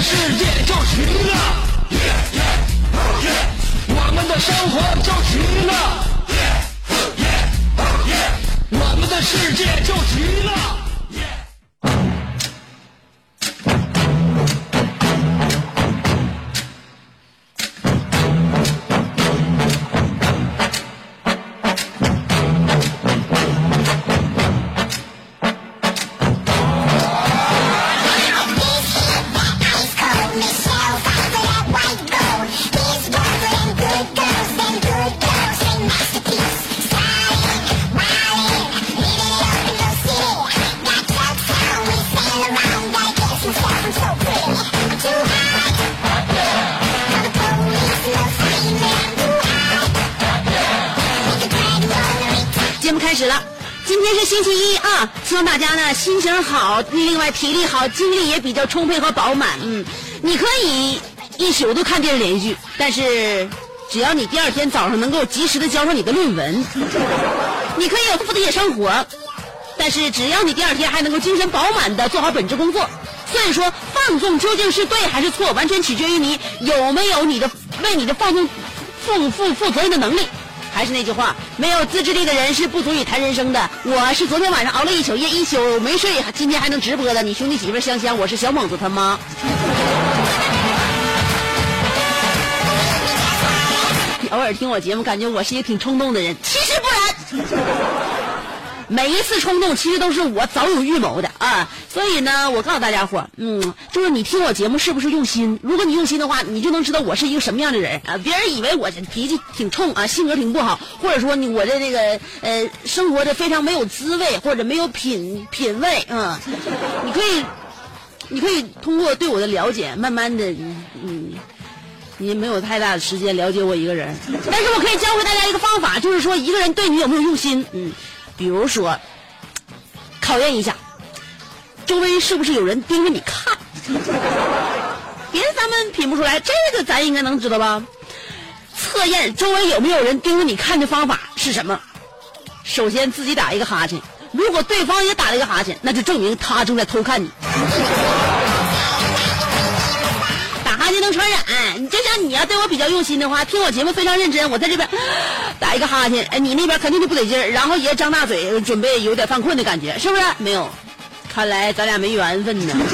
世界就齐了，我们的生活就齐了，我们的世界就齐了。节目开始了。今天是星期一啊，希望大家呢心情好，另外体力好，精力也比较充沛和饱满。嗯，你可以一宿都看电视连续剧，但是只要你第二天早上能够及时的交上你的论文，你可以有丰富的夜生活，但是只要你第二天还能够精神饱满的做好本职工作。所以说，放纵究竟是对还是错，完全取决于你有没有你的为你的放纵负负负责任的能力。还是那句话，没有自制力的人是不足以谈人生的。我是昨天晚上熬了一宿夜，一宿没睡，今天还能直播的。你兄弟媳妇香香，我是小猛子他妈。偶尔听我节目，感觉我是一个挺冲动的人，其实不然。每一次冲动，其实都是我早有预谋的啊！所以呢，我告诉大家伙，嗯，就是你听我节目是不是用心？如果你用心的话，你就能知道我是一个什么样的人啊！别人以为我这脾气挺冲啊，性格挺不好，或者说你我的这个呃生活的非常没有滋味，或者没有品品味啊、你可以，你可以通过对我的了解，慢慢的，嗯。你没有太大的时间了解我一个人，但是我可以教会大家一个方法，就是说一个人对你有没有用心，嗯。比如说，考验一下，周围是不是有人盯着你看？别的咱们品不出来，这个咱应该能知道吧？测验周围有没有人盯着你看的方法是什么？首先自己打一个哈欠，如果对方也打了一个哈欠，那就证明他正在偷看你。打哈欠能传染，你就像你要对我比较用心的话，听我节目非常认真，我在这边 打一个哈欠，哎，你那边肯定就不得劲儿，然后也张大嘴，准备有点犯困的感觉，是不是？没有，看来咱俩没缘分呢。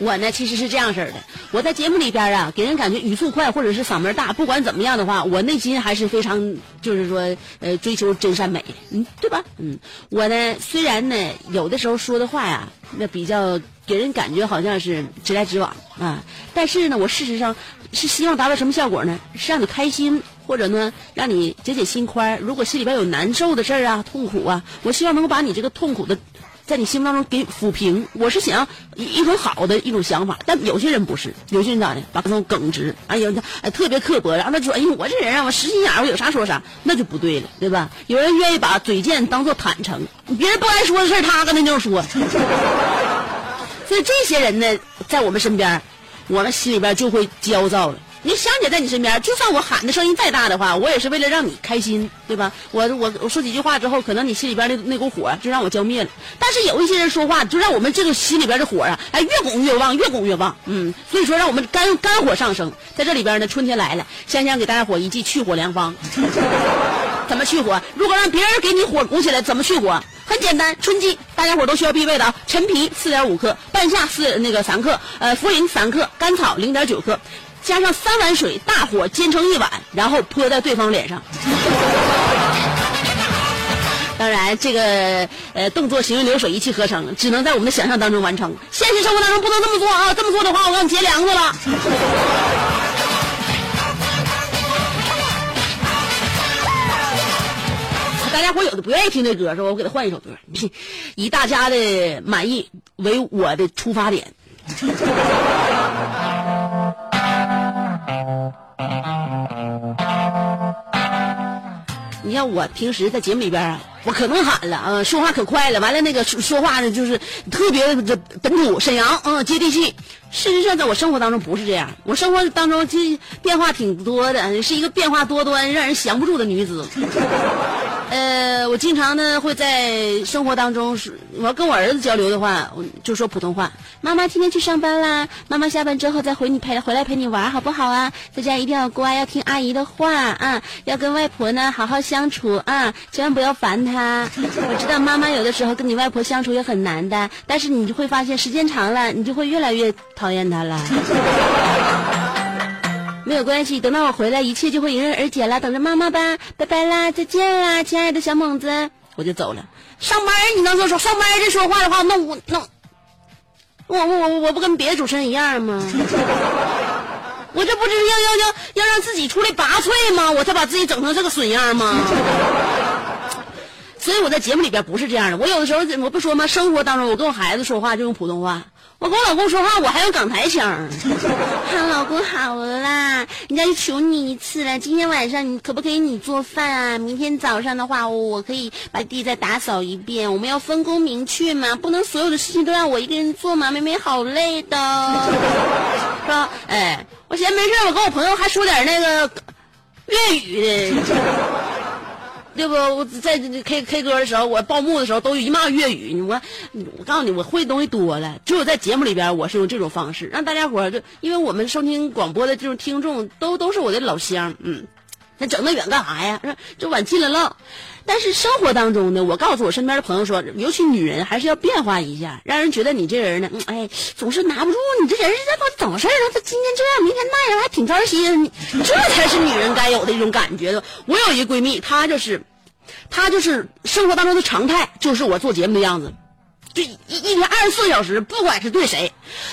我呢，其实是这样式儿的。我在节目里边啊，给人感觉语速快或者是嗓门大，不管怎么样的话，我内心还是非常就是说呃追求真善美，嗯，对吧？嗯，我呢虽然呢有的时候说的话呀，那比较给人感觉好像是直来直往啊，但是呢，我事实上是希望达到什么效果呢？是让你开心，或者呢让你解解心宽。如果心里边有难受的事儿啊、痛苦啊，我希望能够把你这个痛苦的。在你心目当中给抚平，我是想要一种好的一种想法，但有些人不是，有些人咋的，把那种耿直，哎呀，哎特别刻薄，然后他说，哎呦，我这人啊，我实心眼，我有啥说啥，那就不对了，对吧？有人愿意把嘴贱当做坦诚，别人不该说的事他跟他就说，所以这些人呢，在我们身边，我们心里边就会焦躁了。你想姐在你身边，就算我喊的声音再大的话，我也是为了让你开心，对吧？我我我说几句话之后，可能你心里边那那股火就让我浇灭了。但是有一些人说话，就让我们这个心里边的火啊，哎，越拱越旺，越拱越旺。嗯，所以说让我们肝肝火上升。在这里边呢，春天来了，香香给大家伙一剂去火良方。怎么去火？如果让别人给你火拱起来，怎么去火？很简单，春季大家伙都需要必备的啊，陈皮四点五克，半夏四那个三克，呃，茯苓三克，甘草零点九克。加上三碗水，大火煎成一碗，然后泼在对方脸上。当然，这个呃动作行云流水，一气呵成，只能在我们的想象当中完成。现实生活当中不能这么做啊！这么做的话，我让你结梁子了。大家伙有的不愿意听这歌是吧？我给他换一首歌，以大家的满意为我的出发点。你像我平时在节目里边啊，我可能喊了啊，说话可快了，完了那个说话呢就是特别的本土沈阳，嗯，接地气。事实上，在我生活当中不是这样，我生活当中其实变化挺多的，是一个变化多端、让人降不住的女子。呃，我经常呢会在生活当中，我要跟我儿子交流的话，我就说普通话。妈妈今天去上班啦，妈妈下班之后再回你陪回来陪你玩，好不好啊？在家一定要乖，要听阿姨的话啊，要跟外婆呢好好相处啊，千万不要烦她。我知道妈妈有的时候跟你外婆相处也很难的，但是你就会发现时间长了，你就会越来越讨厌她了。没有关系，等到我回来，一切就会迎刃而解了。等着妈妈吧，拜拜啦，再见啦，亲爱的小猛子，我就走了。上班你能说说上班这说话的话，那我那我我我我不跟别的主持人一样吗？我这不是要要要要让自己出类拔萃吗？我才把自己整成这个损样吗？所以我在节目里边不是这样的。我有的时候我不说吗？生活当中我跟我孩子说话就用普通话。我跟我老公说话，我还有港台腔。哈，老公好啦，人家就求你一次了。今天晚上你可不可以你做饭啊？明天早上的话，我可以把地再打扫一遍。我们要分工明确嘛，不能所有的事情都让我一个人做嘛。妹妹好累的，是吧？哎，我闲没事，我跟我朋友还说点那个粤语的。对不？我在 K K 歌的时候，我报幕的时候都一骂粤语。我我告诉你，我会的东西多了。只有在节目里边，我是用这种方式让大家伙儿就，因为我们收听广播的这种听众都都是我的老乡，嗯，那整那远干啥呀？就往近了唠。但是生活当中呢，我告诉我身边的朋友说，尤其女人还是要变化一下，让人觉得你这人呢，哎，总是拿不住。你这人是怎么怎么事儿啊？他今天这样，明天那样，还挺招人心。这才是女人该有的一种感觉。我有一个闺蜜，她就是，她就是生活当中的常态，就是我做节目的样子，就一一天二十四小时，不管是对谁，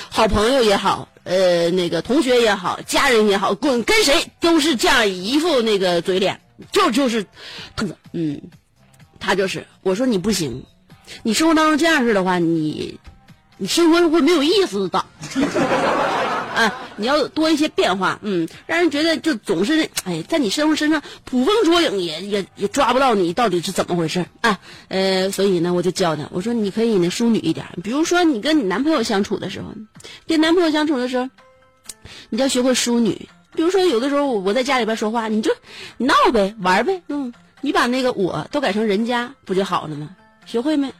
好朋友也好，呃，那个同学也好，家人也好，滚跟谁都是这样一副那个嘴脸。就就是，嗯，他就是我说你不行，你生活当中这样式的话，你你生活会没有意思的，啊，你要多一些变化，嗯，让人觉得就总是哎，在你生活身上捕风捉影，也也也抓不到你到底是怎么回事啊，呃，所以呢，我就教他，我说你可以呢淑女一点，比如说你跟你男朋友相处的时候，跟男朋友相处的时候，你要学会淑女。比如说，有的时候我在家里边说话，你就你闹呗，玩呗，嗯，你把那个我都改成人家，不就好了吗？学会没？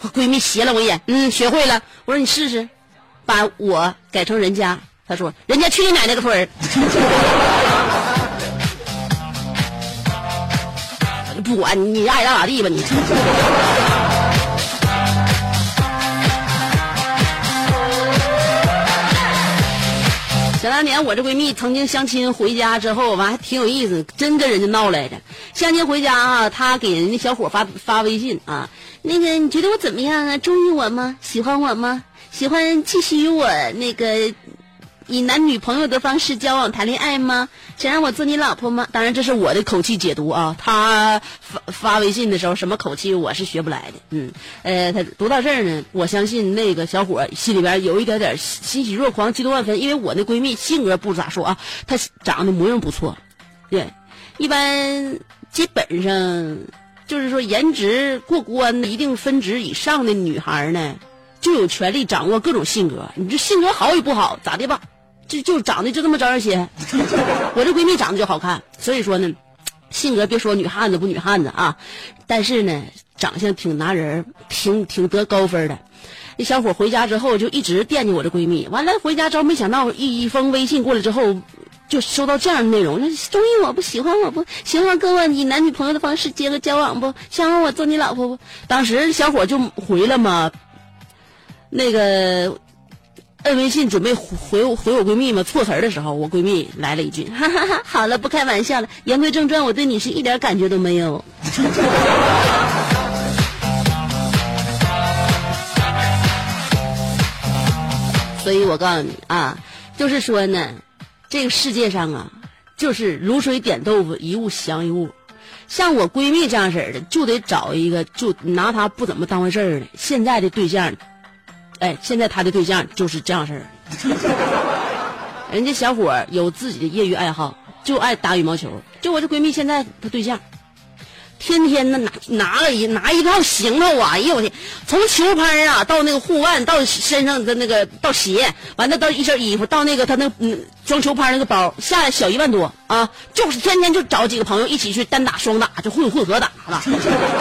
我闺蜜斜了我一眼，嗯，学会了。我说你试试，把我改成人家。他说：“人家去你奶奶个腿儿！” 不管你爱咋咋地吧你。想当年，我这闺蜜曾经相亲回家之后，完还挺有意思，真跟人家闹来着。相亲回家啊，她给人家小伙发发微信啊，那个你觉得我怎么样啊？中意我吗？喜欢我吗？喜欢继续与我那个。以男女朋友的方式交往谈恋爱吗？想让我做你老婆吗？当然，这是我的口气解读啊。他发发微信的时候什么口气，我是学不来的。嗯，呃，他读到这儿呢，我相信那个小伙心里边有一点点欣喜若狂、激动万分，因为我那闺蜜性格不咋说啊，她长得模样不错，对，一般基本上就是说颜值过关的一定分值以上的女孩呢，就有权利掌握各种性格。你这性格好与不好，咋的吧？就就长得就这么招人稀罕，我这闺蜜长得就好看，所以说呢，性格别说女汉子不女汉子啊，但是呢，长相挺拿人，挺挺得高分的。那小伙回家之后就一直惦记我这闺蜜，完了回家之后没想到一封微信过来之后，就收到这样的内容：那中意我不？喜欢我不？喜欢跟我以男女朋友的方式接个交往不？想让我做你老婆不？当时小伙就回了嘛，那个。摁微信准备回回我闺蜜嘛，错词儿的时候，我闺蜜来了一句：“哈哈哈，好了，不开玩笑了。言归正传，我对你是一点感觉都没有。所以我告诉你啊，就是说呢，这个世界上啊，就是如水点豆腐，一物降一物。像我闺蜜这样式儿的，就得找一个就拿她不怎么当回事儿的。现在的对象，哎，现在她的对象就是这样式儿。人家小伙儿有自己的业余爱好，就爱打羽毛球。就我这闺蜜现在她对象，天天呢拿拿了一拿一套行头啊！哎呦我天，从球拍啊到那个护腕，到身上的那个到鞋，完了到一身衣服，到那个他那嗯装球拍那个包，下来小一万多啊！就是天天就找几个朋友一起去单打双打，就混混合打了，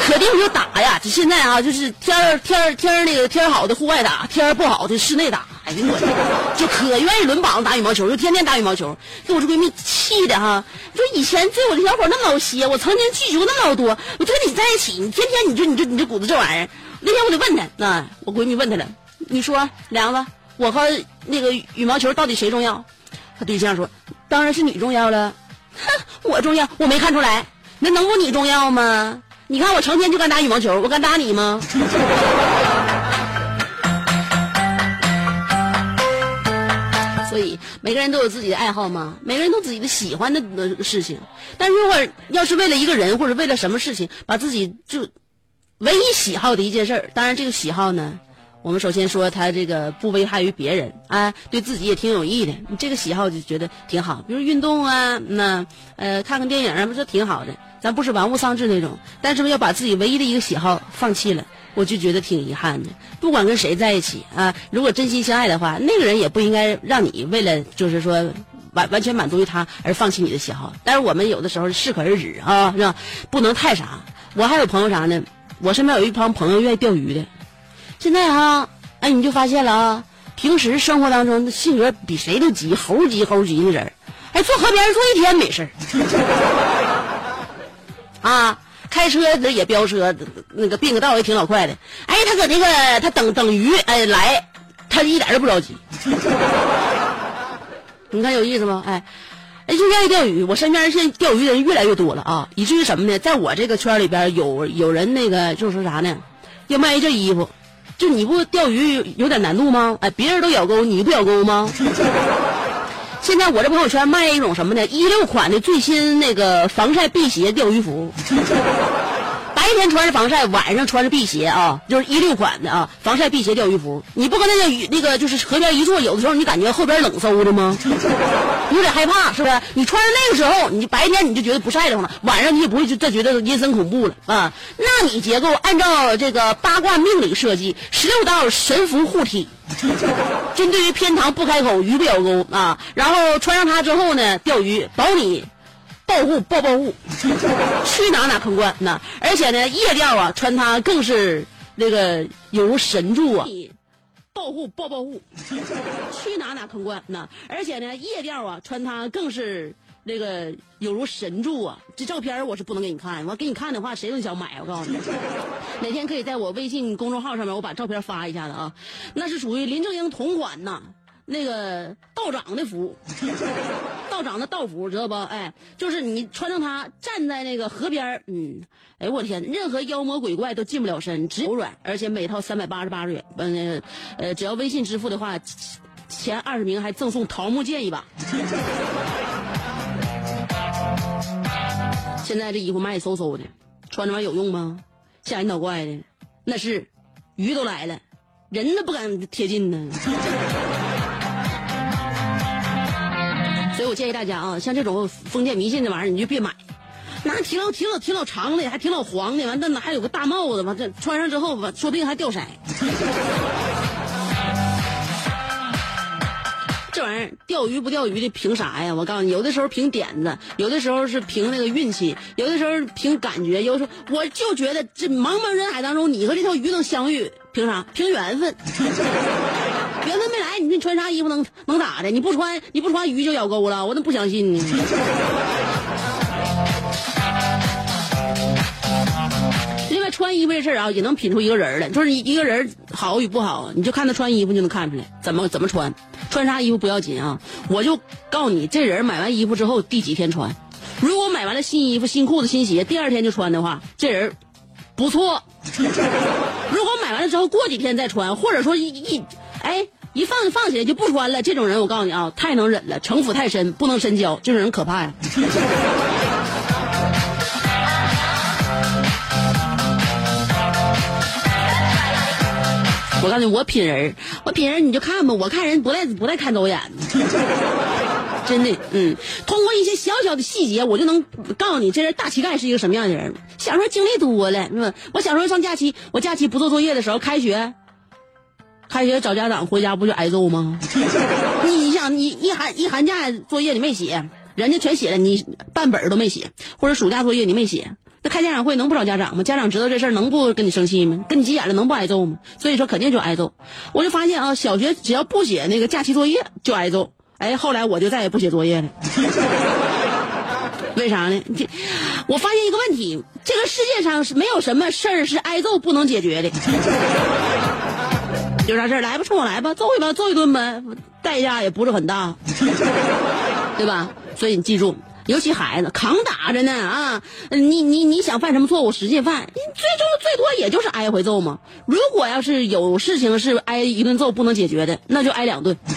可 定就打呀！就现在啊，就是天儿天天那个天好的户外打，天不好的室内打。哎呦我就可愿意轮膀子打羽毛球，就天天打羽毛球，给我这闺蜜气的哈！说以前对我这小伙那么老些，我曾经拒绝那么老多，我就跟你在一起，你天天你这你这你这股子这玩意儿，那天我就问他，那我闺蜜问他了，你说梁子，我和那个羽毛球到底谁重要？他对象说，当然是你重要了。哼，我重要，我没看出来，那能不你重要吗？你看我成天就敢打羽毛球，我敢打你吗？所以每个人都有自己的爱好嘛，每个人都自己的喜欢的事情。但如果要是为了一个人或者为了什么事情，把自己就唯一喜好的一件事儿，当然这个喜好呢，我们首先说他这个不危害于别人啊，对自己也挺有益的。你这个喜好就觉得挺好，比如运动啊，那呃看看电影啊，不是挺好的。咱不是玩物丧志那种，但是要把自己唯一的一个喜好放弃了。我就觉得挺遗憾的，不管跟谁在一起啊，如果真心相爱的话，那个人也不应该让你为了就是说完完全满足于他而放弃你的喜好。但是我们有的时候适可而止啊，是吧？不能太傻。我还有朋友啥呢？我身边有一帮朋友愿意钓鱼的。现在哈，哎，你就发现了啊，平时生活当中性格比谁都急，猴急猴急的人，哎，坐河边坐一天没事 啊。开车也飙车，那个并个道也挺老快的。哎，他搁那个他等等鱼哎来，他一点都不着急。你看有意思吗？哎，哎就愿意钓鱼。我身边现在钓鱼的人越来越多了啊，以至于什么呢？在我这个圈里边有有人那个就是说啥呢？要卖一件衣服，就你不钓鱼有点难度吗？哎，别人都咬钩，你不咬钩吗？现在我这朋友圈卖一种什么呢？一六款的最新那个防晒辟邪钓鱼服，白天穿着防晒，晚上穿着辟邪啊，就是一六款的啊，防晒辟邪钓鱼服。你不跟那个那个就是河边一坐，有的时候你感觉后边冷飕的吗？有点害怕，是不是？你穿着那个时候，你白天你就觉得不晒得慌了，晚上你也不会就再觉得阴森恐怖了啊。那你结构按照这个八卦命理设计，十六道神符护体。针对于偏塘不开口，鱼不咬钩啊！然后穿上它之后呢，钓鱼保你暴护暴暴护，去哪哪坑关呐！而且呢，夜钓啊，穿它更是那个有如神助啊！保护暴暴护，去哪哪坑关呐！而且呢，夜钓啊，穿它更是。那个有如神助啊！这照片我是不能给你看，我给你看的话，谁都想买。我告诉你，哪天可以在我微信公众号上面，我把照片发一下子啊。那是属于林正英同款呐，那个道长的服，道长的道服，知道不？哎，就是你穿上它，站在那个河边嗯，哎我天，任何妖魔鬼怪都近不了身，只有软，而且每套三百八十八元，嗯呃，只要微信支付的话，前二十名还赠送桃木剑一把。现在这衣服卖嗖嗖的，穿着玩意有用吗？吓人倒怪的，那是鱼都来了，人都不敢贴近呢。所以我建议大家啊，像这种封建迷信的玩意儿，你就别买。那挺老挺老挺老长的，还挺老黄的，完那还有个大帽子，完这穿上之后，说不定还掉色。这玩意儿钓鱼不钓鱼的凭啥呀？我告诉你，有的时候凭点子，有的时候是凭那个运气，有的时候凭感觉。有时候我就觉得这茫茫人海当中，你和这条鱼能相遇，凭啥？凭缘分。缘分没来，你说你穿啥衣服能能咋的？你不穿你不穿鱼就咬钩了，我怎么不相信呢？穿衣服这事儿啊，也能品出一个人来。就是一个人好与不好，你就看他穿衣服就能看出来。怎么怎么穿，穿啥衣服不要紧啊。我就告诉你，这人买完衣服之后第几天穿。如果买完了新衣服、新裤子、新鞋，第二天就穿的话，这人不错。如果买完了之后过几天再穿，或者说一一哎一放放起来就不穿了，这种人我告诉你啊，太能忍了，城府太深，不能深交，这种人可怕呀。我告诉你，我品人，我品人，你就看吧。我看人不带不带看走眼的，真的，嗯，通过一些小小的细节，我就能告诉你这人大乞丐是一个什么样的人。小时候经历多了，我小时候上假期，我假期不做作业的时候，开学，开学找家长回家不就挨揍吗？你 你想，你一寒一寒假作业你没写，人家全写了，你半本都没写，或者暑假作业你没写。那开家长会能不找家长吗？家长知道这事儿能不跟你生气吗？跟你急眼了能不挨揍吗？所以说肯定就挨揍。我就发现啊，小学只要不写那个假期作业就挨揍。哎，后来我就再也不写作业了。为啥呢？这我发现一个问题，这个世界上是没有什么事儿是挨揍不能解决的。有啥事儿来吧，冲我来吧，揍一吧，揍一顿呗，代价也不是很大，对吧？所以你记住。尤其孩子扛打着呢啊！你你你想犯什么错误，使劲犯，最终最多也就是挨回揍嘛。如果要是有事情是挨一顿揍不能解决的，那就挨两顿。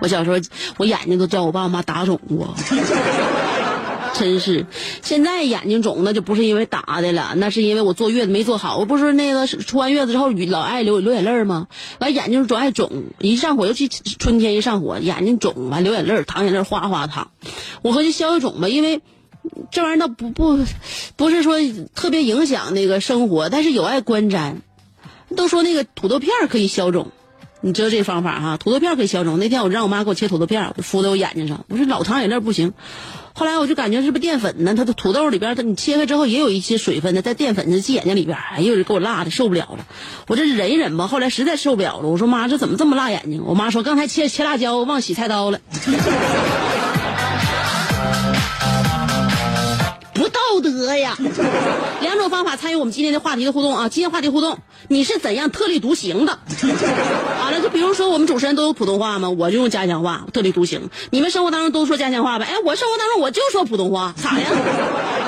我小时候，我眼睛都叫我爸我妈打肿过。真是，现在眼睛肿那就不是因为打的了，那是因为我坐月子没坐好。我不是那个出完月子之后老爱流流眼泪吗？完眼睛总爱肿，一上火，尤其春天一上火，眼睛肿，完流眼泪，淌眼泪哗哗淌。我合计消消肿吧，因为这玩意儿倒不不不是说特别影响那个生活，但是有碍观瞻。都说那个土豆片可以消肿，你知道这方法哈？土豆片可以消肿。那天我让我妈给我切土豆片，敷在我眼睛上，我说老淌眼泪不行。后来我就感觉是不是淀粉呢？它的土豆里边，它你切开之后也有一些水分呢，在淀粉的鸡眼睛里边，哎呦，给我辣的受不了了。我这忍一忍吧，后来实在受不了了，我说妈，这怎么这么辣眼睛？我妈说刚才切切辣椒忘洗菜刀了。道德呀！两种方法参与我们今天的话题的互动啊！今天话题互动，你是怎样特立独行的？好了，就比如说我们主持人都有普通话吗？我就用家乡话，特立独行。你们生活当中都说家乡话呗？哎，我生活当中我就说普通话，咋呀？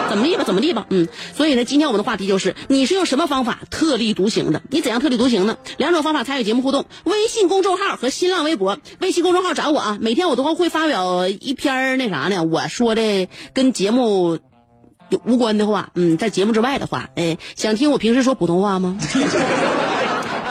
怎么地吧？怎么地吧？嗯，所以呢，今天我们的话题就是，你是用什么方法特立独行的？你怎样特立独行呢？两种方法参与节目互动：微信公众号和新浪微博。微信公众号找我啊，每天我都会发表一篇那啥呢？我说的跟节目。有无关的话，嗯，在节目之外的话，哎，想听我平时说普通话吗？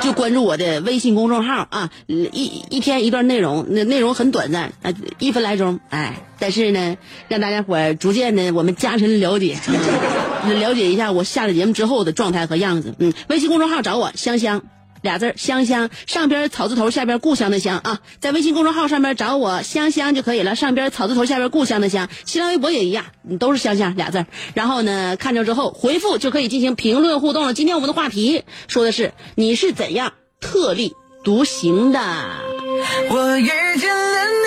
就关注我的微信公众号啊，一一天一段内容，那内容很短暂，啊，一分来钟，哎，但是呢，让大家伙逐渐的我们加深了解，了解一下我下了节目之后的状态和样子，嗯，微信公众号找我香香。俩字香香，上边草字头，下边故乡的乡啊，在微信公众号上面找我香香就可以了，上边草字头，下边故乡的乡，新浪微博也一样，你都是香香俩字然后呢，看着之后回复就可以进行评论互动了。今天我们的话题说的是你是怎样特立独行的？我遇见了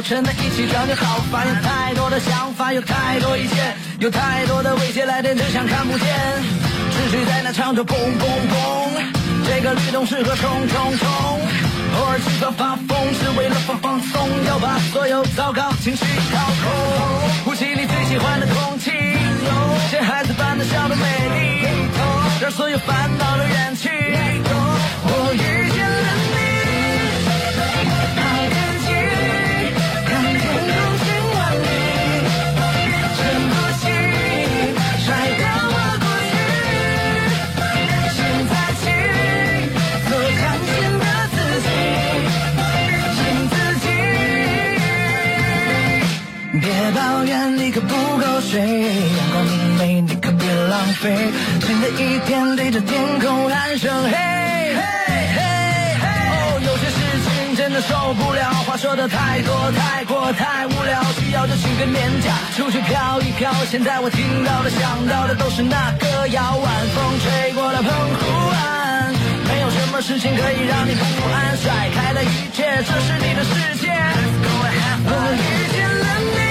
早晨，在一起整理好，发现太多的想法，有太多意见，有太多的未接来电，只想看不见。持续在那唱着嘣嘣嘣，这个律动适合冲冲冲。偶尔气躁发疯，是为了放放松，要把所有糟糕情绪掏空。呼吸你最喜欢的空气，像孩子般的笑的美丽，让所有烦恼都远去。我不够睡阳光明媚，你可别浪费。新的一天，对着天空喊声嘿，嘿，嘿，嘿。哦，有些事情真的受不了，话说的太多，太过，太无聊，需要就请个年假，出去飘一飘。现在我听到的、想到的都是那个遥晚风吹过了澎湖湾，没有什么事情可以让你不安，甩开了一切，这是你的世界。我遇见了你。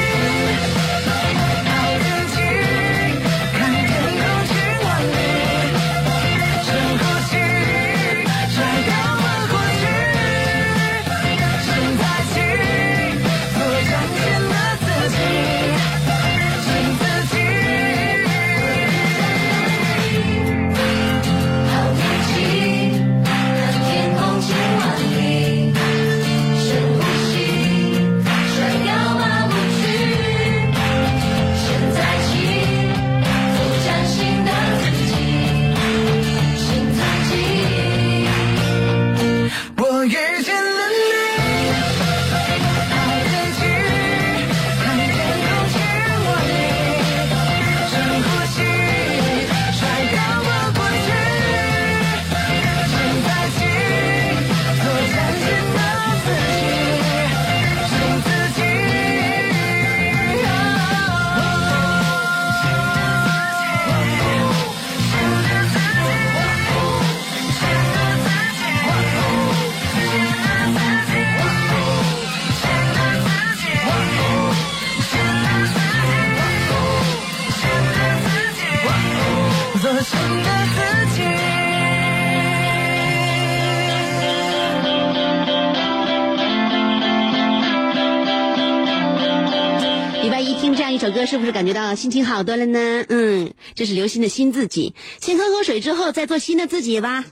是不是感觉到心情好多了呢？嗯，这是刘鑫的新自己。先喝口水之后再做新的自己吧。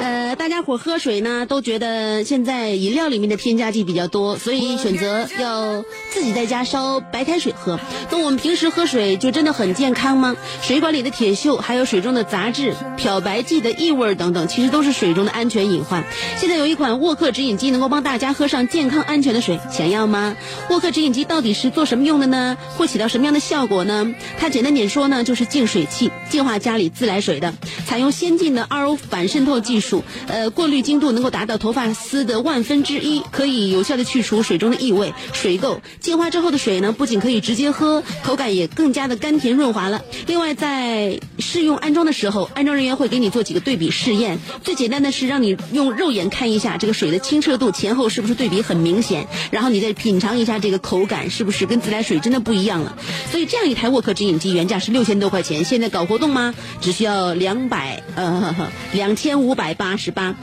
呃，大家伙喝水呢都觉得现在饮料里面的添加剂比较多，所以选择要自己在家烧白开水喝。那我们平时喝水就真的很健康吗？水管里的铁锈，还有水中的杂质、漂白剂的异味等等，其实都是水中的安全隐患。现在有一款沃克直饮机能够帮大家喝上健康安全的水，想要吗？沃克直饮机到底是做什么用的呢？会起到什么样的效果呢？它简单点说呢，就是净水器，净化家里自来水的，采用先进的 RO 反渗透技术，呃，过滤精度能够达到头发丝的万分之一，可以有效的去除水中的异味、水垢。净化之后的水呢，不仅可以直接喝，口感也更加的甘甜润滑了。另外，在试用安装的时候，安装人员会给你做几个对比试验。最简单的是让你用肉眼看一下这个水的清澈度前后是不是对比很明显，然后你再品尝一下这个口感是不是跟自来水真的不一样了。所以这样一台沃克直饮机原价是六千多块钱，现在搞活动吗？只需要两百呃两千五百八十八。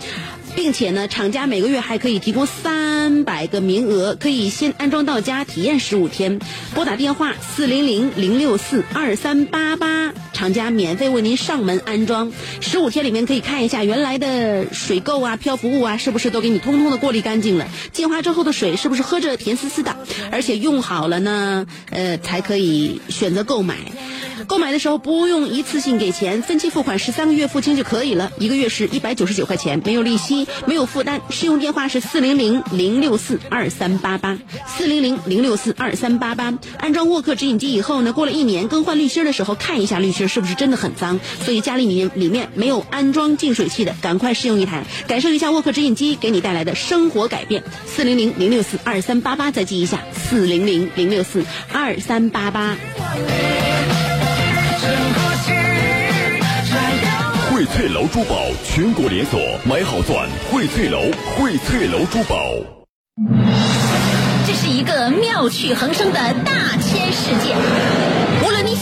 并且呢，厂家每个月还可以提供三百个名额，可以先安装到家体验十五天。拨打电话四零零零六四二三八八，厂家免费为您上门安装。十五天里面可以看一下原来的水垢啊、漂浮物啊，是不是都给你通通的过滤干净了？净化之后的水是不是喝着甜丝丝的？而且用好了呢，呃，才可以选择购买。购买的时候不用一次性给钱，分期付款十三个月付清就可以了，一个月是一百九十九块钱，没有利息，没有负担。试用电话是四零零零六四二三八八，四零零零六四二三八八。安装沃克直饮机以后呢，过了一年更换滤芯的时候，看一下滤芯是不是真的很脏。所以家里面里面没有安装净水器的，赶快试用一台，感受一下沃克直饮机给你带来的生活改变。四零零零六四二三八八，再记一下，四零零零六四二三八八。荟萃楼珠宝全国连锁，买好钻，荟萃楼，荟萃楼珠宝。这是一个妙趣横生的大千世界。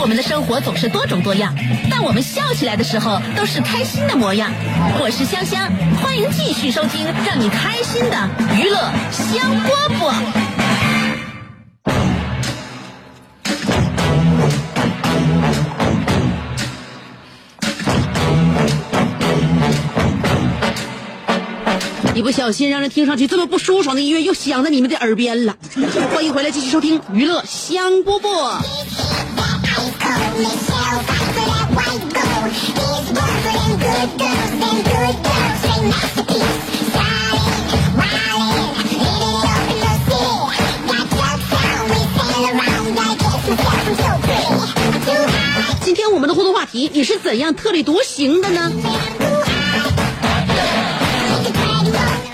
我们的生活总是多种多样，但我们笑起来的时候都是开心的模样。我是香香，欢迎继续收听让你开心的娱乐香饽饽。一不小心让人听上去这么不舒爽的音乐又响在你们的耳边了。欢迎回来继续收听娱乐香饽饽。今天我们的互动话题，你是怎样特立独行的呢？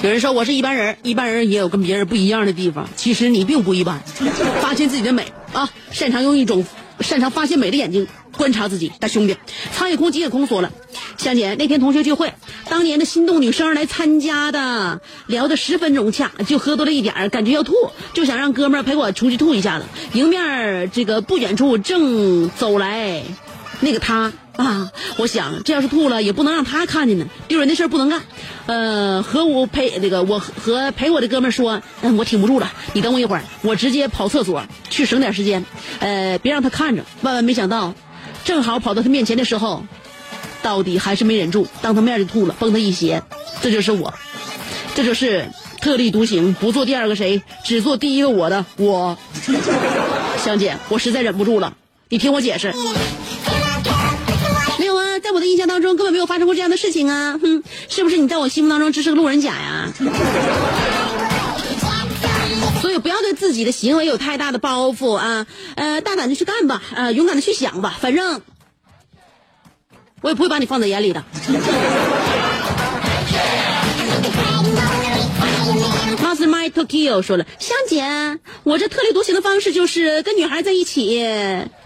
有人说我是一般人，一般人也有跟别人不一样的地方。其实你并不一般，发现自己的美啊，擅长用一种擅长发现美的眼睛观察自己。大兄弟，苍野空、吉野空说了，香姐那天同学聚会，当年的心动女生来参加的，聊得十分融洽，就喝多了一点儿，感觉要吐，就想让哥们儿陪我出去吐一下子。迎面这个不远处正走来那个他。啊，我想这要是吐了，也不能让他看见呢，丢人的事不能干。呃，和我陪那个我和陪我的哥们说，嗯，我挺不住了，你等我一会儿，我直接跑厕所去省点时间，呃，别让他看着。万万没想到，正好跑到他面前的时候，到底还是没忍住，当他面就吐了，崩他一鞋。这就是我，这就是特立独行，不做第二个谁，只做第一个我的我。香姐，我实在忍不住了，你听我解释。我的印象当中，根本没有发生过这样的事情啊！哼，是不是你在我心目当中只是个路人甲呀？所以不要对自己的行为有太大的包袱啊！呃，大胆的去干吧，呃，勇敢的去想吧，反正我也不会把你放在眼里的。Just My Tokyo 说了，香姐，我这特立独行的方式就是跟女孩在一起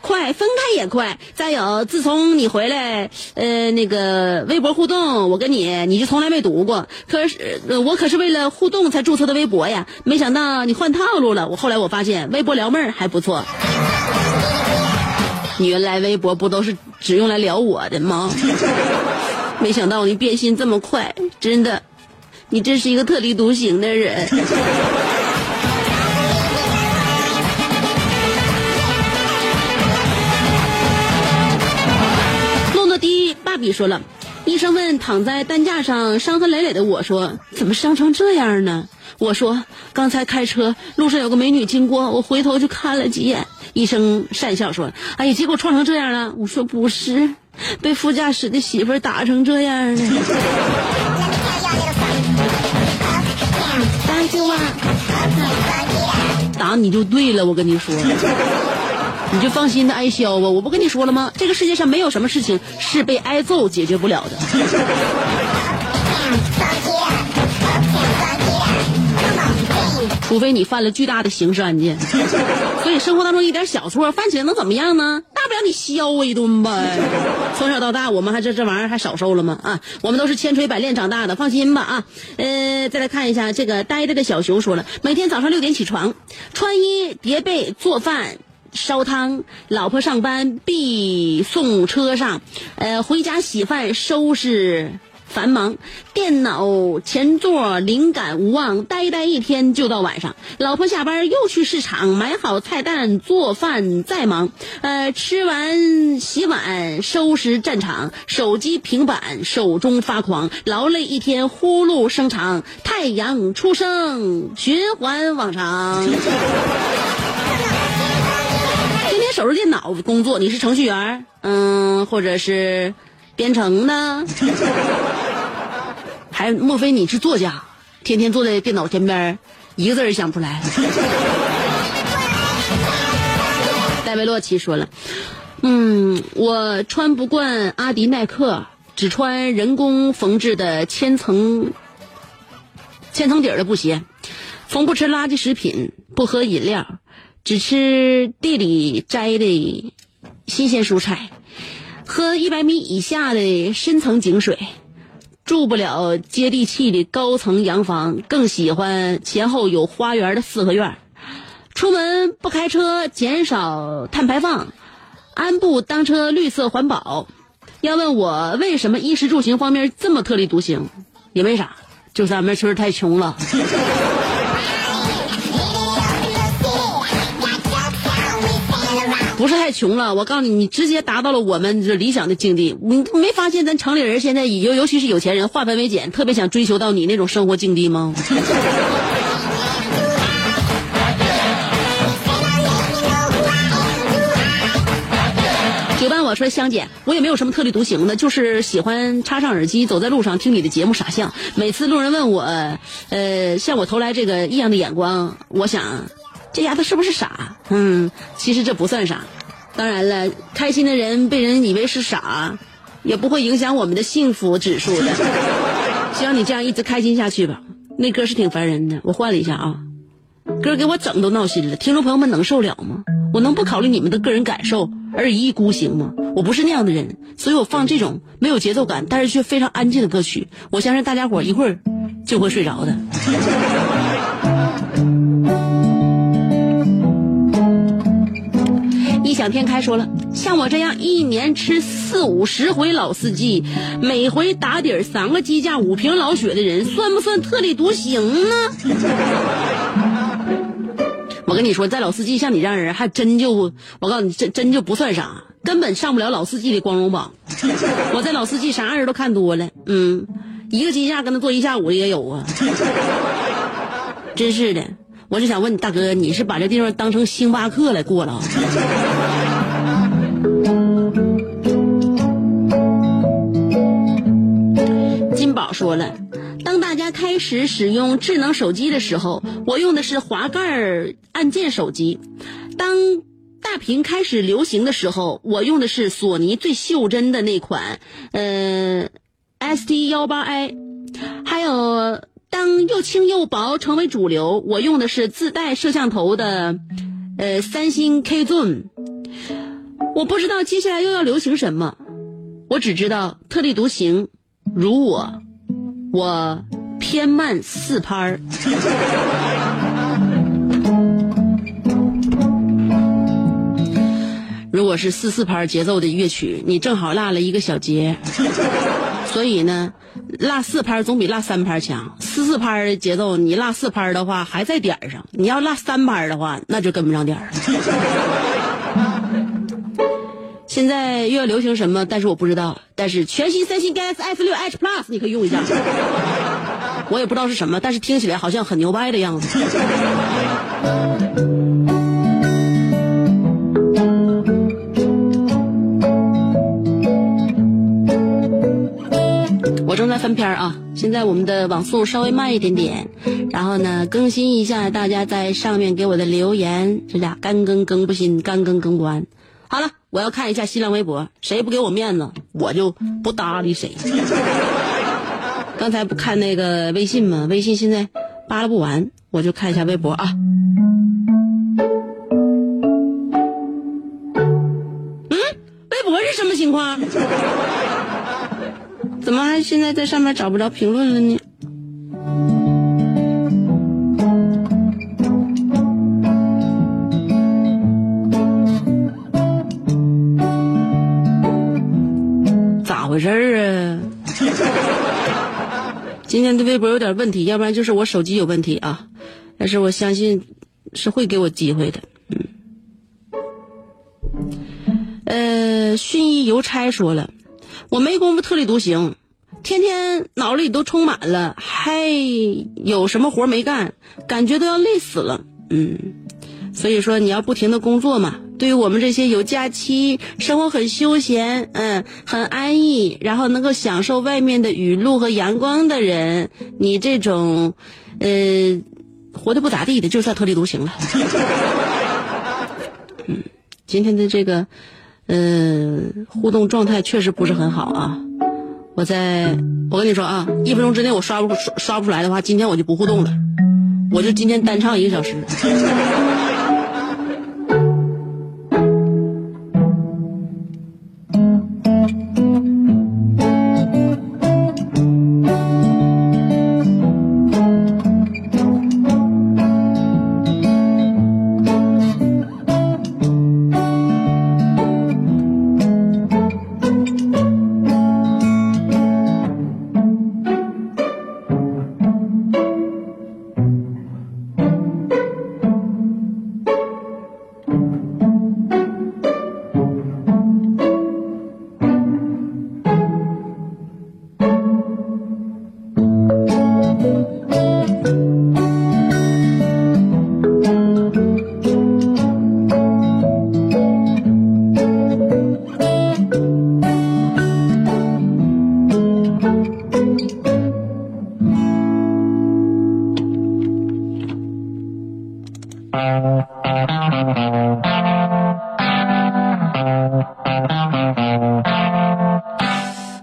快，分开也快。再有，自从你回来，呃，那个微博互动，我跟你你就从来没读过。可是、我可是为了互动才注册的微博呀，没想到你换套路了。我后来我发现微博撩妹儿还不错。你原来微博不都是只用来聊我的吗？没想到你变心这么快，真的，你真是一个特立独行的人。诺诺迪芭比说了，医生问躺在担架上伤痕累累的我说，怎么伤成这样呢？我说刚才开车路上有个美女经过，我回头就看了几眼。医生讪笑说：“哎呀，结果撞成这样了。”我说：“不是，被副驾驶的媳妇打成这样的。”打你就对了，我跟你说，你就放心的挨削吧。我不跟你说了吗？这个世界上没有什么事情是被挨揍解决不了的。除非你犯了巨大的刑事案件，所以生活当中一点小错犯起来能怎么样呢？大不了你削我一顿呗。从小到大，我们还这这玩意儿还少受了吗？啊，我们都是千锤百炼长大的，放心吧啊。呃，再来看一下这个呆呆的小熊说了，每天早上六点起床，穿衣叠被做饭。烧汤，老婆上班必送车上，呃，回家洗饭收拾。繁忙，电脑前座灵感无望，呆呆一天就到晚上。老婆下班又去市场买好菜单做饭，再忙。呃，吃完洗碗收拾战场，手机平板手中发狂，劳累一天呼噜声长，太阳出生循环往常。天天守着电脑工作，你是程序员，嗯，或者是编程呢。还莫非你是作家？天天坐在电脑前边，一个字也想不出来。戴维洛奇说了，嗯，我穿不惯阿迪耐克，只穿人工缝制的千层千层底儿的布鞋，从不吃垃圾食品，不喝饮料，只吃地里摘的新鲜蔬菜，喝一百米以下的深层井水。住不了接地气的高层洋房，更喜欢前后有花园的四合院。出门不开车，减少碳排放，安步当车，绿色环保。要问我为什么衣食住行方面这么特立独行，也没啥，就是俺们村太穷了。不是太穷了，我告诉你，你直接达到了我们这理想的境地。你没发现咱城里人现在尤尤其是有钱人化繁为简，特别想追求到你那种生活境地吗？九班我说香姐，我也没有什么特立独行的，就是喜欢插上耳机走在路上听你的节目傻笑。每次路人问我，呃，向我投来这个异样的眼光，我想。这丫头是不是傻？嗯，其实这不算傻。当然了，开心的人被人以为是傻，也不会影响我们的幸福指数的。希望你这样一直开心下去吧。那歌是挺烦人的，我换了一下啊。歌给我整都闹心了，听众朋友们能受了吗？我能不考虑你们的个人感受而一意孤行吗？我不是那样的人，所以我放这种没有节奏感，但是却非常安静的歌曲。我相信大家伙一会儿就会睡着的。两天开说了，像我这样一年吃四五十回老四季，每回打底三个鸡架五瓶老雪的人，算不算特立独行呢？我跟你说，在老四季像你这样人，还真就我告诉你，真真就不算啥，根本上不了老四季的光荣榜。我在老四季啥人都看多了，嗯，一个鸡架跟他坐一下午的也有啊，真是的。我就想问大哥，你是把这地方当成星巴克来过了？金宝说了，当大家开始使用智能手机的时候，我用的是滑盖按键手机；当大屏开始流行的时候，我用的是索尼最袖珍的那款，呃，ST 幺八 I，还有。当又轻又薄成为主流，我用的是自带摄像头的，呃，三星 K Zoom。我不知道接下来又要流行什么，我只知道特立独行，如我，我偏慢四拍儿。如果是四四拍节奏的乐曲，你正好落了一个小节，所以呢，落四拍总比落三拍强。四四拍的节奏，你落四拍的话还在点儿上；你要落三拍的话，那就跟不上点儿了。现在又要流行什么？但是我不知道。但是全新三星 Galaxy S 六 Edge Plus 你可以用一下。我也不知道是什么，但是听起来好像很牛掰的样子。翻篇啊，现在我们的网速稍微慢一点点，然后呢，更新一下大家在上面给我的留言，这俩干更更不新，干更更不完。好了，我要看一下新浪微博，谁不给我面子，我就不搭理谁。刚才不看那个微信吗？微信现在扒拉不完，我就看一下微博啊。嗯，微博是什么情况？怎么还现在在上面找不着评论了呢？咋回事儿啊？今天的微博有点问题，要不然就是我手机有问题啊。但是我相信是会给我机会的。嗯，呃，薰衣邮差说了。我没工夫特立独行，天天脑子里都充满了，还有什么活没干，感觉都要累死了。嗯，所以说你要不停的工作嘛。对于我们这些有假期、生活很休闲、嗯，很安逸，然后能够享受外面的雨露和阳光的人，你这种，呃，活得不咋地的，就算特立独行了。嗯，今天的这个。嗯，互动状态确实不是很好啊！我在，我跟你说啊，一分钟之内我刷不刷刷不出来的话，今天我就不互动了，我就今天单唱一个小时。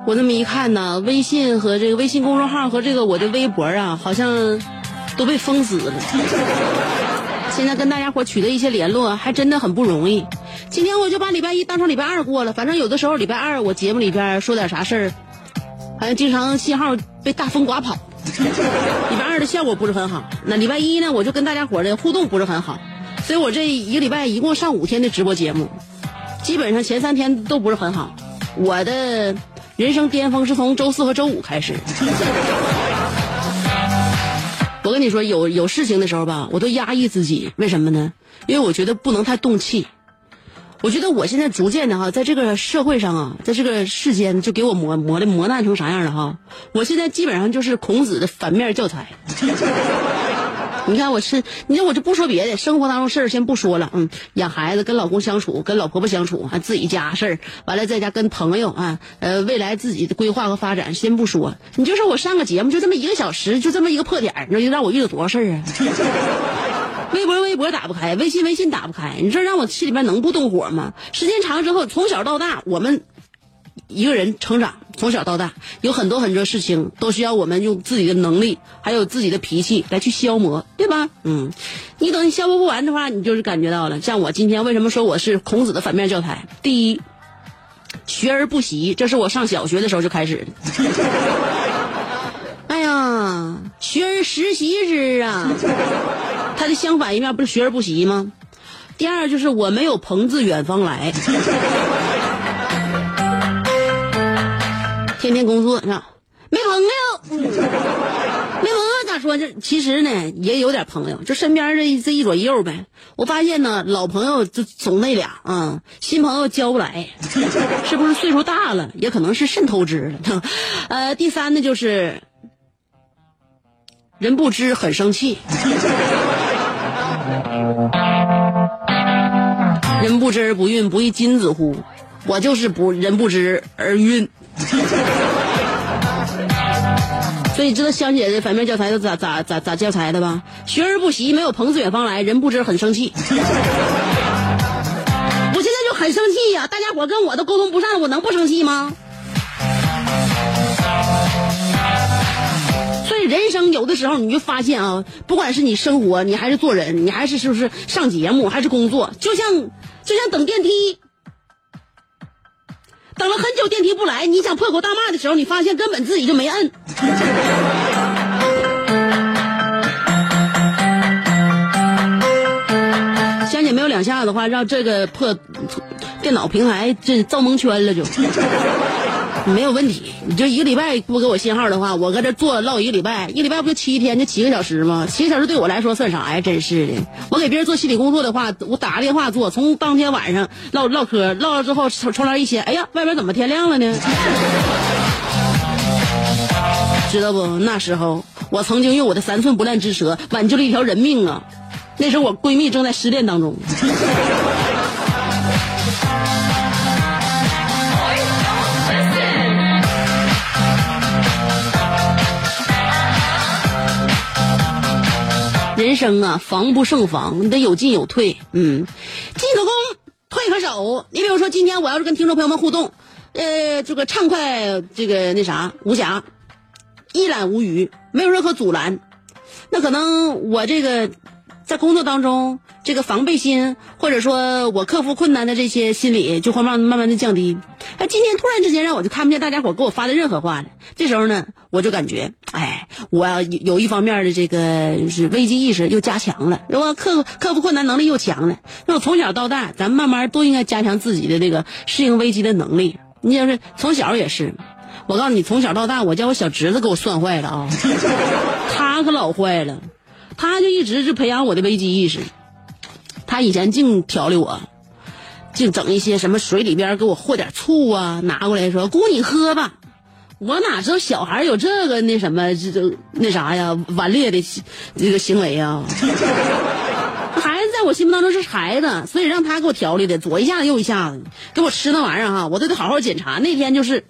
我这么一看呢，微信和这个微信公众号和这个我的微博啊，好像都被封死了。现在跟大家伙取得一些联络，还真的很不容易。今天我就把礼拜一当成礼拜二过了，反正有的时候礼拜二我节目里边说点啥事儿，好像经常信号被大风刮跑。的效果不是很好，那礼拜一呢，我就跟大家伙的互动不是很好，所以我这一个礼拜一共上五天的直播节目，基本上前三天都不是很好。我的人生巅峰是从周四和周五开始。我跟你说，有有事情的时候吧，我都压抑自己，为什么呢？因为我觉得不能太动气。我觉得我现在逐渐的哈，在这个社会上啊，在这个世间就给我磨磨的磨难成啥样了哈。我现在基本上就是孔子的反面教材。你看我是，你看我就不说别的，生活当中事儿先不说了，嗯，养孩子、跟老公相处、跟老婆婆相处，还自己家事儿，完了在家跟朋友啊，呃，未来自己的规划和发展先不说，你就说我上个节目就这么一个小时，就这么一个破点儿，那就让我遇到多少事儿啊？微博微博打不开，微信微信打不开，你说让我心里边能不动火吗？时间长之后，从小到大，我们一个人成长，从小到大，有很多很多事情都需要我们用自己的能力，还有自己的脾气来去消磨，对吧？嗯，你等你消磨不完的话，你就是感觉到了。像我今天为什么说我是孔子的反面教材？第一，学而不习，这是我上小学的时候就开始的。哎呀，学而时习之啊，它的相反一面不是学而不习吗？第二就是我没有朋自远方来。天天工作是吧？没朋友，没朋友咋说？这其实呢也有点朋友，就身边这这一左一右呗。我发现呢，老朋友就总那俩啊，新朋友交不来，是不是岁数大了？也可能是肾透支了。呃，第三呢就是人不知很生气，人不知而不愠，不亦君子乎？我就是不人不知而愠。所以知道香姐的反面教材都咋咋咋咋教材的吧？学而不习，没有朋自远方来，人不知很生气。我现在就很生气呀、大家伙跟我都沟通不上，我能不生气吗？人生有的时候你就发现啊，不管是你生活，你还是做人，你还是是不是上节目，还是工作，就像就像等电梯。等了很久电梯不来，你想破口大骂的时候，你发现根本自己就没摁。香姐没有两下子的话，让这个破电脑平台这造蒙圈了就。没有问题，你就一个礼拜不给我信号的话，我搁这坐唠一个礼拜，一礼拜不就七天，就七个小时吗？七个小时对我来说算啥呀？真是的，我给别人做心理工作的话，我打个电话做，从当天晚上唠唠嗑，唠了之后窗窗帘一掀，哎呀，外边怎么天亮了呢？知道不？那时候我曾经用我的三寸不烂之舌挽救了一条人命啊！那时候我闺蜜正在失恋当中。人生啊，防不胜防，你得有进有退。嗯，进可攻，退可守。你比如说，今天我要是跟听众朋友们互动，呃，这个畅快，这个那啥无暇，一览无余，没有任何阻拦，那可能我这个在工作当中，这个防备心，或者说我克服困难的这些心理，就会慢慢慢的降低。哎，今天突然之间让我就看不见大家伙给我发的任何话了。这时候呢，我就感觉，哎，我有一方面的这个是危机意识又加强了，是吧？克克服困难能力又强了。那我从小到大，咱慢慢都应该加强自己的这个适应危机的能力。你要是从小也是，我告诉你，从小到大，我叫我小侄子给我算坏了啊，他可老坏了，他就一直是培养我的危机意识。他以前净调理我，净整一些什么水里边给我和点醋啊，拿过来说姑你喝吧。我哪知道小孩有这个那什么这这那啥呀顽劣的这个行为啊？孩子在我心目当中是孩子，所以让他给我调理的，左一下子右一下子，给我吃那玩意儿哈，我都得好好检查。那天就是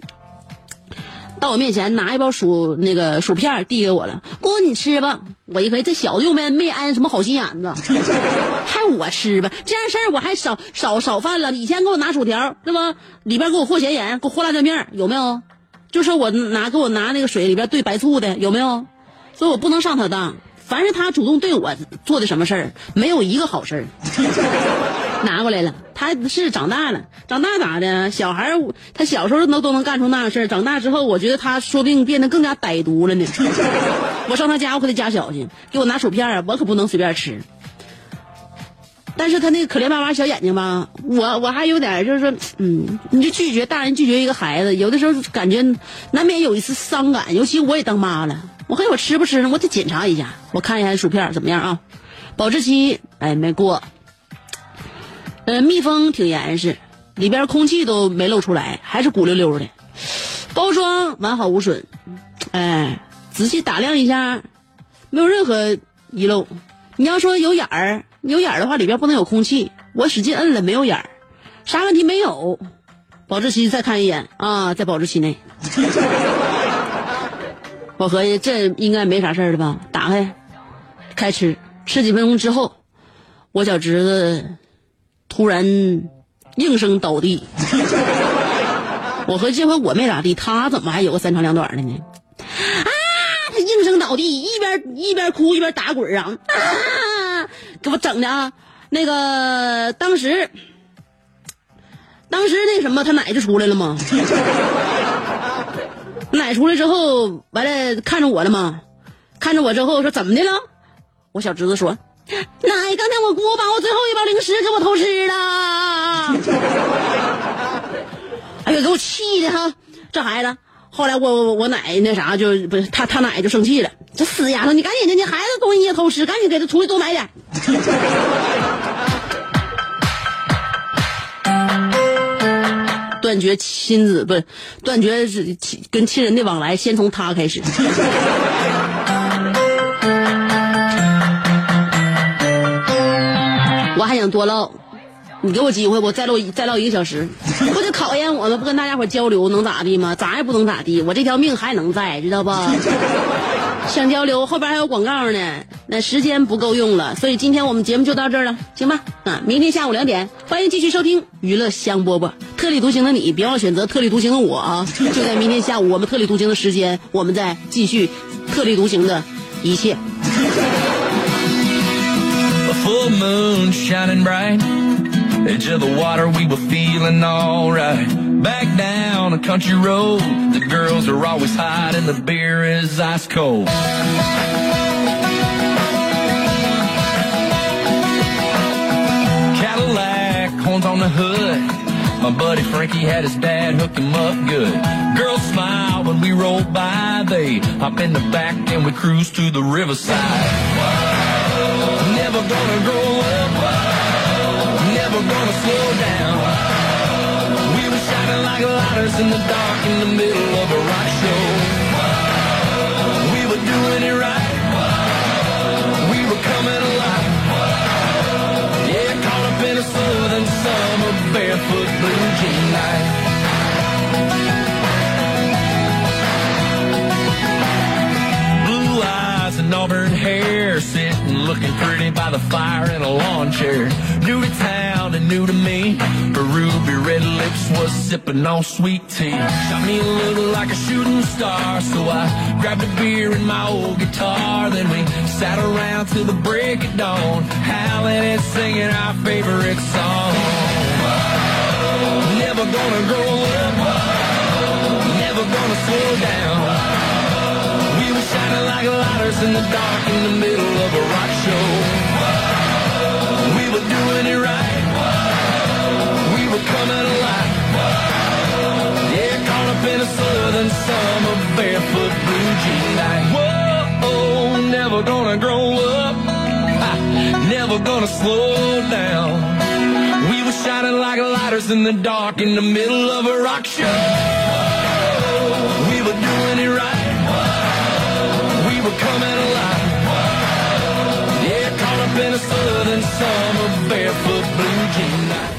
到我面前拿一包薯那个薯片递给我了，姑你吃吧。我一回这小子又没没安什么好心眼子，还我吃吧，这样事儿我还少少少犯了。以前给我拿薯条是吧？里边给我和咸盐，给我和辣椒面，有没有？就说我拿给我拿那个水里边兑白醋的，有没有？所以我不能上他当。凡是他主动对我做的什么事儿，没有一个好事儿。拿过来了，他是长大了，长大咋的？小孩他小时候能都能干出那样事儿，长大之后，我觉得他说不定变得更加歹毒了呢。我上他家，我可得加小心，给我拿薯片儿，我可不能随便吃。但是他那个可怜巴巴小眼睛吧，我我还有点就是说，嗯，你就拒绝大人拒绝一个孩子，有的时候感觉难免有一丝伤感，尤其我也当妈了，我看我吃不吃呢，我得检查一下，我看一下薯片怎么样啊？保质期哎没过，呃，密封挺严实，里边空气都没漏出来，还是鼓溜溜的，包装完好无损，哎，仔细打量一下，没有任何遗漏。你要说有眼儿，有眼儿的话，里边不能有空气。我使劲摁了，没有眼儿，啥问题没有。保质期再看一眼啊，在保质期内。我合计这应该没啥事儿了吧？打开，开吃，吃几分钟之后，我小侄子突然应声倒地。我合计这回我没咋地，他怎么还有个三长两短的呢？啊！他应声倒地，一边一边哭一边打滚啊！啊！给我整的啊！那个当时，当时那什么，他奶就出来了吗？奶出来之后，完了看着我了吗？看着我之后说怎么的了？我小侄子说，奶，刚才我姑把我最后一包零食给我偷吃了。哎呀，给我气的哈！这孩子，后来我我我奶那啥就不是他他奶就生气了，这死丫头，你赶紧的，你孩子东西也偷吃，赶紧给他出去多买点。断绝亲子不是断绝是亲跟亲人的往来，先从他开始。我还想多唠，你给我机会，我再唠一再唠一个小时，不就考验我吗？不跟大家伙交流能咋地吗？咋也不能咋地，我这条命还能在，知道不？想交流，后边还有广告呢，那时间不够用了，所以今天我们节目就到这儿了，行吧？啊，明天下午两点，欢迎继续收听娱乐香饽饽，特立独行的你，别忘了选择特立独行的我啊！就在明天下午，我们特立独行的时间，我们再继续特立独行的一切。Full moon shining bright. Edge of the water, we were feeling alright. Back down a country road, the girls are always hot and the beer is ice cold. Cadillac, horns on the hood. My buddy Frankie had his dad hook him up good. Girls smile when we roll by. They hop in the back and we cruise to the riverside. Never gonna grow up. Never gonna slow down. We were shining like lighters in the dark in the middle of a rock show. Sipping on sweet tea. Shot me a little like a shooting star, so I grabbed a beer and my old guitar. Then we sat around till the break of dawn, howling and singing our favorite song. Never gonna grow up, never gonna slow down. We were shining like lighters in the dark in the middle of a rock show. We were doing it right. We were coming alive. Up in a southern summer barefoot blue jean night. Whoa, never gonna grow up. Ha, never gonna slow down. We were shining like lighters in the dark in the middle of a rock show. Whoa, We were doing it right. Whoa, We were coming alive. Whoa, Yeah, caught up in a southern summer barefoot blue jean